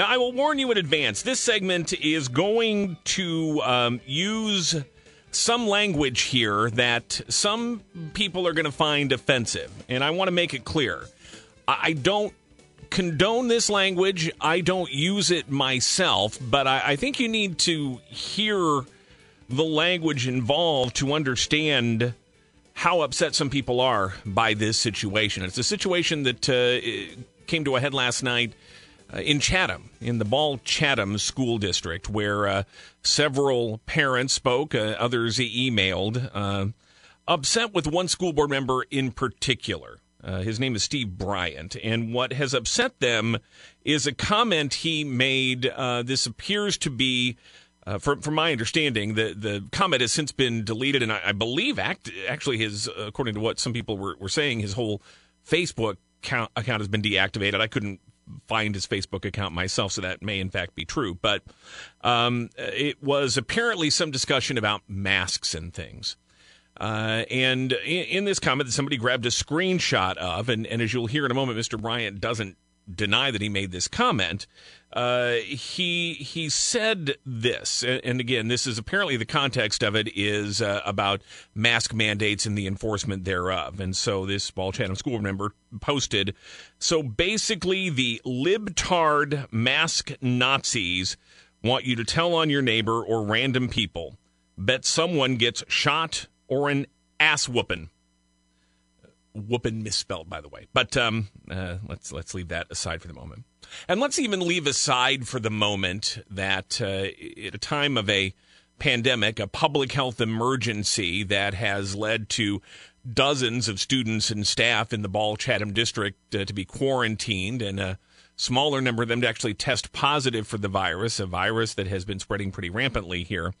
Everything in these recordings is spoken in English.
Now, I will warn you in advance this segment is going to um, use some language here that some people are going to find offensive. And I want to make it clear I don't condone this language, I don't use it myself, but I, I think you need to hear the language involved to understand how upset some people are by this situation. It's a situation that uh, came to a head last night in Chatham, in the Ball Chatham School District, where uh, several parents spoke, uh, others emailed, uh, upset with one school board member in particular. Uh, his name is Steve Bryant. And what has upset them is a comment he made. Uh, this appears to be. From, from my understanding, the, the comment has since been deleted, and I, I believe act, actually his, according to what some people were, were saying, his whole Facebook account, account has been deactivated. I couldn't find his Facebook account myself, so that may in fact be true. But um, it was apparently some discussion about masks and things. Uh, and in, in, this comment that somebody grabbed a screenshot of, and, and, as you'll hear in a moment, Mr. Bryant doesn't deny that he made this comment. Uh, he he said this, and, again, this is apparently the context of it is uh, about mask mandates and the enforcement thereof. And so this Ball Chatham school member posted. So basically, the libtard mask Nazis want you to tell on your neighbor or random people. Bet someone gets shot or an ass whooping. Whooping misspelled, by the way. But um, uh, let's let's leave that aside for the moment, and let's even leave aside for the moment that uh, at a time of a pandemic, a public health emergency that has led to dozens of students and staff in the Ball Chatham district uh, to be quarantined and a smaller number of them to actually test positive for the virus, a virus that has been spreading pretty rampantly here.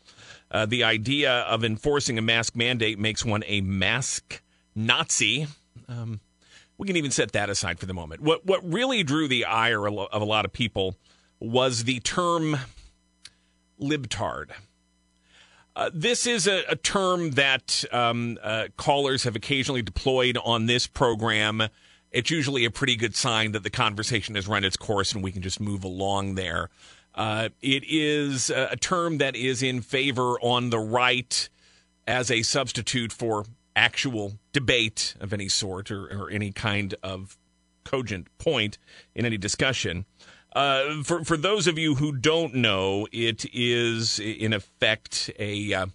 Uh, the idea of enforcing a mask mandate makes one a mask Nazi. Um, we can even set that aside for the moment. What what really drew the ire of a lot of people was the term libtard. Uh, this is a, a term that um, uh, callers have occasionally deployed on this program. It's usually a pretty good sign that the conversation has run its course and we can just move along there. Uh, it is a term that is in favor on the right as a substitute for actual debate of any sort or, or any kind of cogent point in any discussion. Uh, for for those of you who don't know, it is in effect a, uh,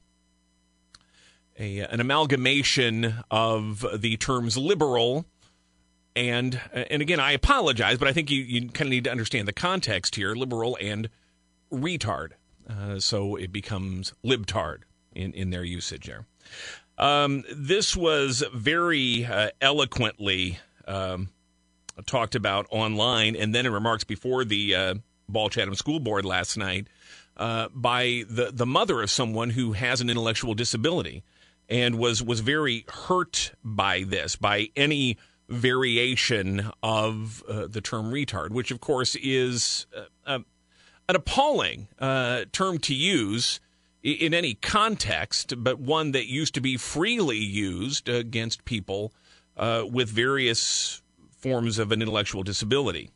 a an amalgamation of the terms liberal and and again, I apologize, but I think you, you kind of need to understand the context here: liberal and retard. Uh, so it becomes libtard in in their usage there. Um, this was very uh, eloquently um, talked about online, and then in remarks before the uh, Ball Chatham School Board last night uh, by the the mother of someone who has an intellectual disability and was was very hurt by this by any variation of uh, the term retard, which of course is uh, uh, an appalling uh, term to use in any context, but one that used to be freely used against people uh, with various forms of an intellectual disability.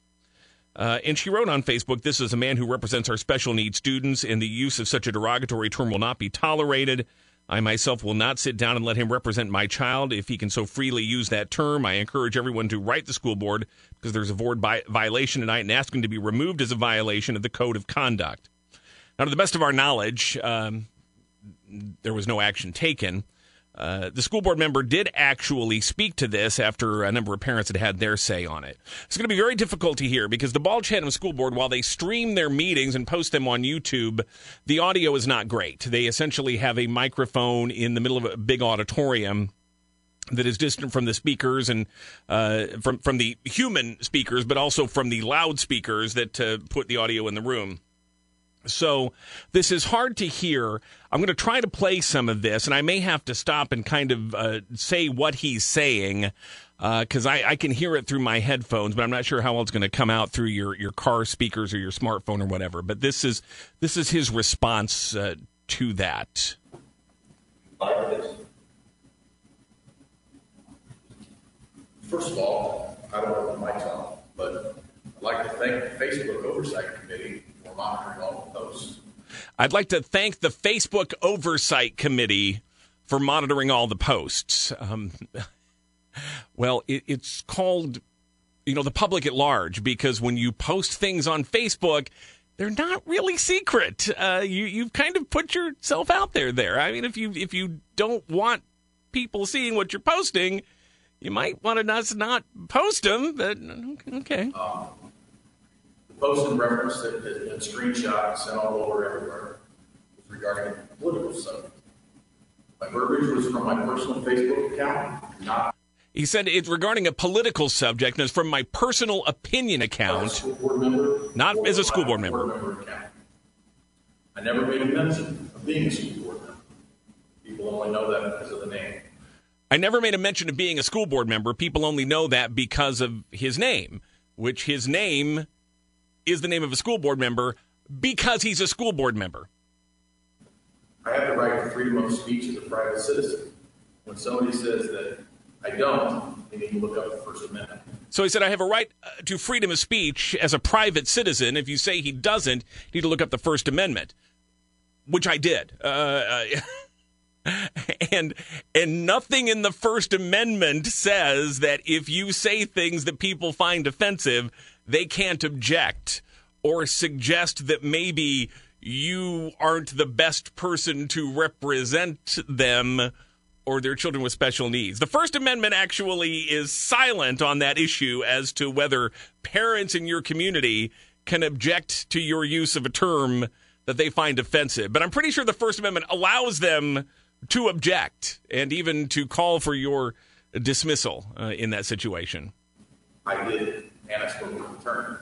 Uh, and she wrote on Facebook, This is a man who represents our special needs students, and the use of such a derogatory term will not be tolerated. I myself will not sit down and let him represent my child if he can so freely use that term. I encourage everyone to write the school board because there's a board violation tonight and ask him to be removed as a violation of the code of conduct. Now, to the best of our knowledge, um, there was no action taken. Uh, the school board member did actually speak to this after a number of parents had had their say on it. It's going to be very difficult to hear because the Ball Chatham School Board, while they stream their meetings and post them on YouTube, the audio is not great. They essentially have a microphone in the middle of a big auditorium that is distant from the speakers and uh, from from the human speakers, but also from the loudspeakers that uh, put the audio in the room. So this is hard to hear. I'm going to try to play some of this, and I may have to stop and kind of uh, say what he's saying because uh, I, I, can hear it through my headphones, but I'm not sure how well it's going to come out through your, your car speakers or your smartphone or whatever. But this is this is his response uh, to that. First of all, I don't know the mic's on, but I'd like to thank the Facebook Oversight Committee monitoring all posts. I'd like to thank the Facebook Oversight Committee for monitoring all the posts. Um, well, it, it's called, you know, the public at large because when you post things on Facebook, they're not really secret. Uh, you you've kind of put yourself out there. There, I mean, if you if you don't want people seeing what you're posting, you might want to not not post them. But okay. Um, the post in reference that has been screenshot and sent all over everywhere regarding political subject. My verbiage was from my personal Facebook account, not. He said it's regarding a political subject and it's from my personal opinion account, member, not as a school board member. member I never made a mention of being a school board member. People only know that because of the name. I never made a mention of being a school board member. People only know that because of his name, which his name is the name of a school board member because he's a school board member. I have the right to freedom of speech as a private citizen. When somebody says that I don't, they need to look up the First Amendment. So he said, I have a right uh, to freedom of speech as a private citizen. If you say he doesn't, you need to look up the First Amendment, which I did. Uh, uh and and nothing in the First Amendment says that if you say things that people find offensive, they can't object or suggest that maybe you aren't the best person to represent them or their children with special needs. The First Amendment actually is silent on that issue as to whether parents in your community can object to your use of a term that they find offensive. But I'm pretty sure the First Amendment allows them to object and even to call for your dismissal uh, in that situation. I did, and I spoke with the attorney.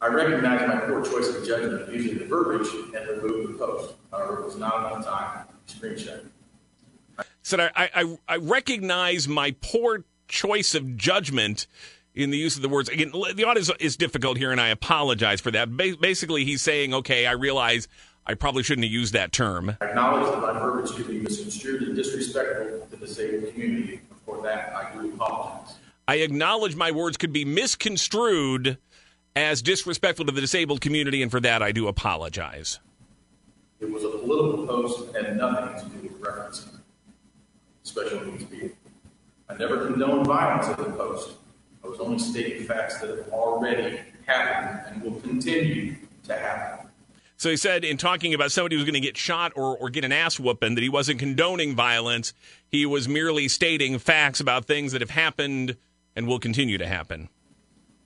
I recognize my poor choice of judgment using the verbiage and removed the post. However, it was not enough time to screen check. Said I, I, I recognize my poor choice of judgment in the use of the words. Again, the audio is difficult here, and I apologize for that. Basically, he's saying, okay, I realize I probably shouldn't have used that term. I acknowledge that my verbiage could be misconstrued and disrespectful to the disabled community. For that, I do apologize. I acknowledge my words could be misconstrued as disrespectful to the disabled community, and for that, I do apologize. It was a political post and had nothing to do with referencing special needs people. I never condoned violence in the post. I was only stating facts that have already happened and will continue to happen. So he said in talking about somebody who's going to get shot or, or get an ass whooping that he wasn't condoning violence. He was merely stating facts about things that have happened and will continue to happen.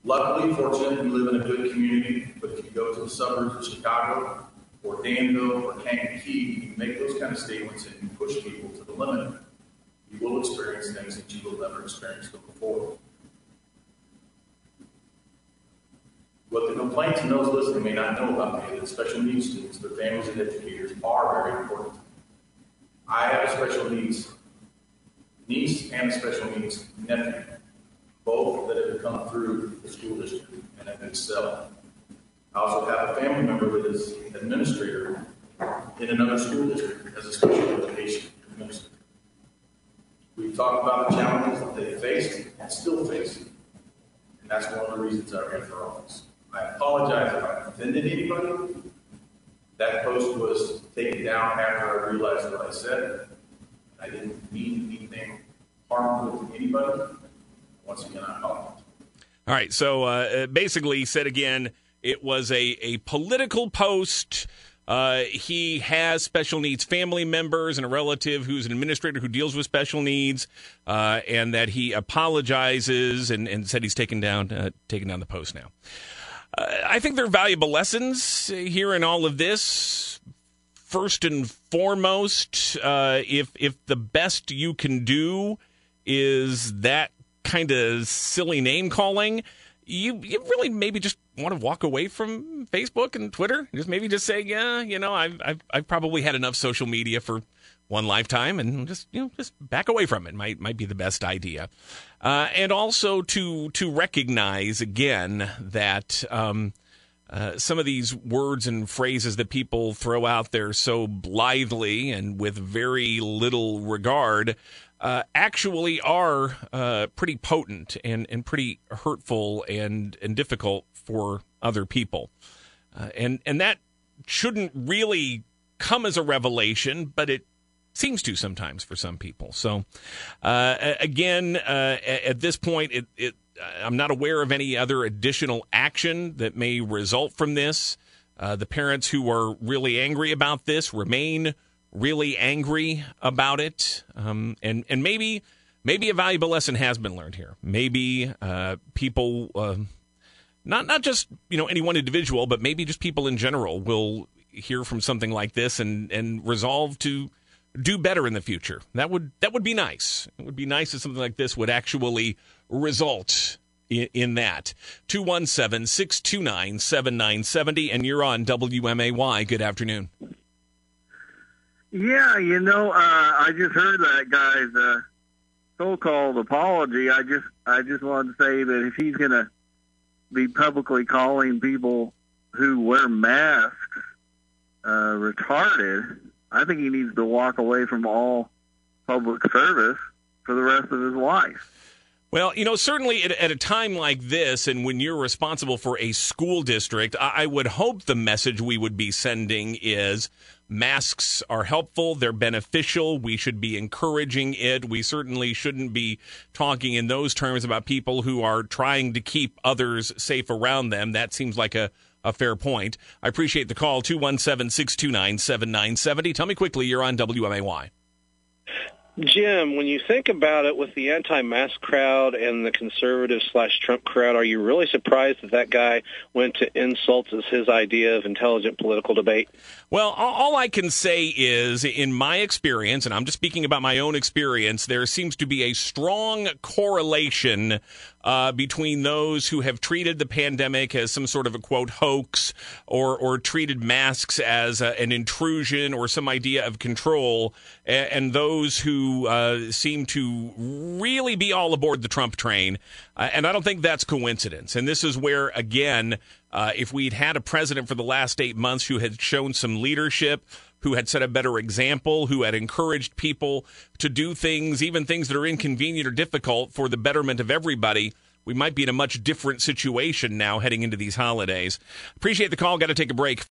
Luckily, fortunately, we live in a good community, but if you go to the suburbs of Chicago or Danville or Kankakee, you make those kind of statements and you push people to the limit, you will experience things that you will never experience before. What the complaints and those listening may not know about me is that special needs students, their families, and educators are very important. I have a special needs niece and a special needs nephew both that have come through the school district and have uh, excelled. I also have a family member that is administrator in another school district as a special education administrator. We've talked about the challenges that they faced and still face, and that's one of the reasons I ran for office. I apologize if I offended anybody. That post was taken down after I realized what I said. I didn't mean anything harmful to anybody. Once again, I apologize. All right. So uh, basically, said again, it was a, a political post. Uh, he has special needs family members and a relative who's an administrator who deals with special needs, uh, and that he apologizes and, and said he's taken down uh, taken down the post now. Uh, I think there are valuable lessons here in all of this. First and foremost, uh, if if the best you can do is that kind of silly name calling, you you really maybe just want to walk away from Facebook and Twitter. Just maybe just say, yeah, you know, I've I've, I've probably had enough social media for one lifetime, and just you know, just back away from it might might be the best idea. Uh, and also to to recognize again that. Um, uh, some of these words and phrases that people throw out there so blithely and with very little regard uh, actually are uh, pretty potent and, and pretty hurtful and, and difficult for other people. Uh, and, and that shouldn't really come as a revelation, but it seems to sometimes for some people. So, uh, again, uh, at this point, it, it, I'm not aware of any other additional action that may result from this. The parents who are really angry about this remain really angry about it, um, and and maybe maybe a valuable lesson has been learned here. Maybe uh, people, uh, not not just you know any one individual, but maybe just people in general will hear from something like this and and resolve to do better in the future. That would that would be nice. It would be nice if something like this would actually result in, that. 217 629 7970, and you're on WMAY. Good afternoon. Yeah, you know, uh, I just heard that guy's uh, so-called apology. I just, I just wanted to say that if he's going to be publicly calling people who wear masks uh, retarded, I think he needs to walk away from all public service for the rest of his life. Well, you know, certainly at, at, a time like this, and when you're responsible for a school district, I, I would hope the message we would be sending is masks are helpful, they're beneficial. We should be encouraging it. We certainly shouldn't be talking in those terms about people who are trying to keep others safe around them. That seems like a a fair point. I appreciate the call 217 629 7970. Tell me quickly, you're on WMAY. Jim, when you think about it with the anti-mask crowd and the conservative slash Trump crowd, are you really surprised that that guy went to insults as his idea of intelligent political debate? Well, all I can say is, in my experience, and I'm just speaking about my own experience, there seems to be a strong correlation uh, between those who have treated the pandemic as some sort of a quote hoax or or treated masks as a, an intrusion or some idea of control, and, and those uh, seem to really be all aboard the Trump train. Uh, and I don't think that's coincidence. And this is where again. Uh, if we'd had a president for the last eight months who had shown some leadership, who had set a better example, who had encouraged people to do things, even things that are inconvenient or difficult for the betterment of everybody, we might be in a much different situation now heading into these holidays. Appreciate the call. Got to take a break.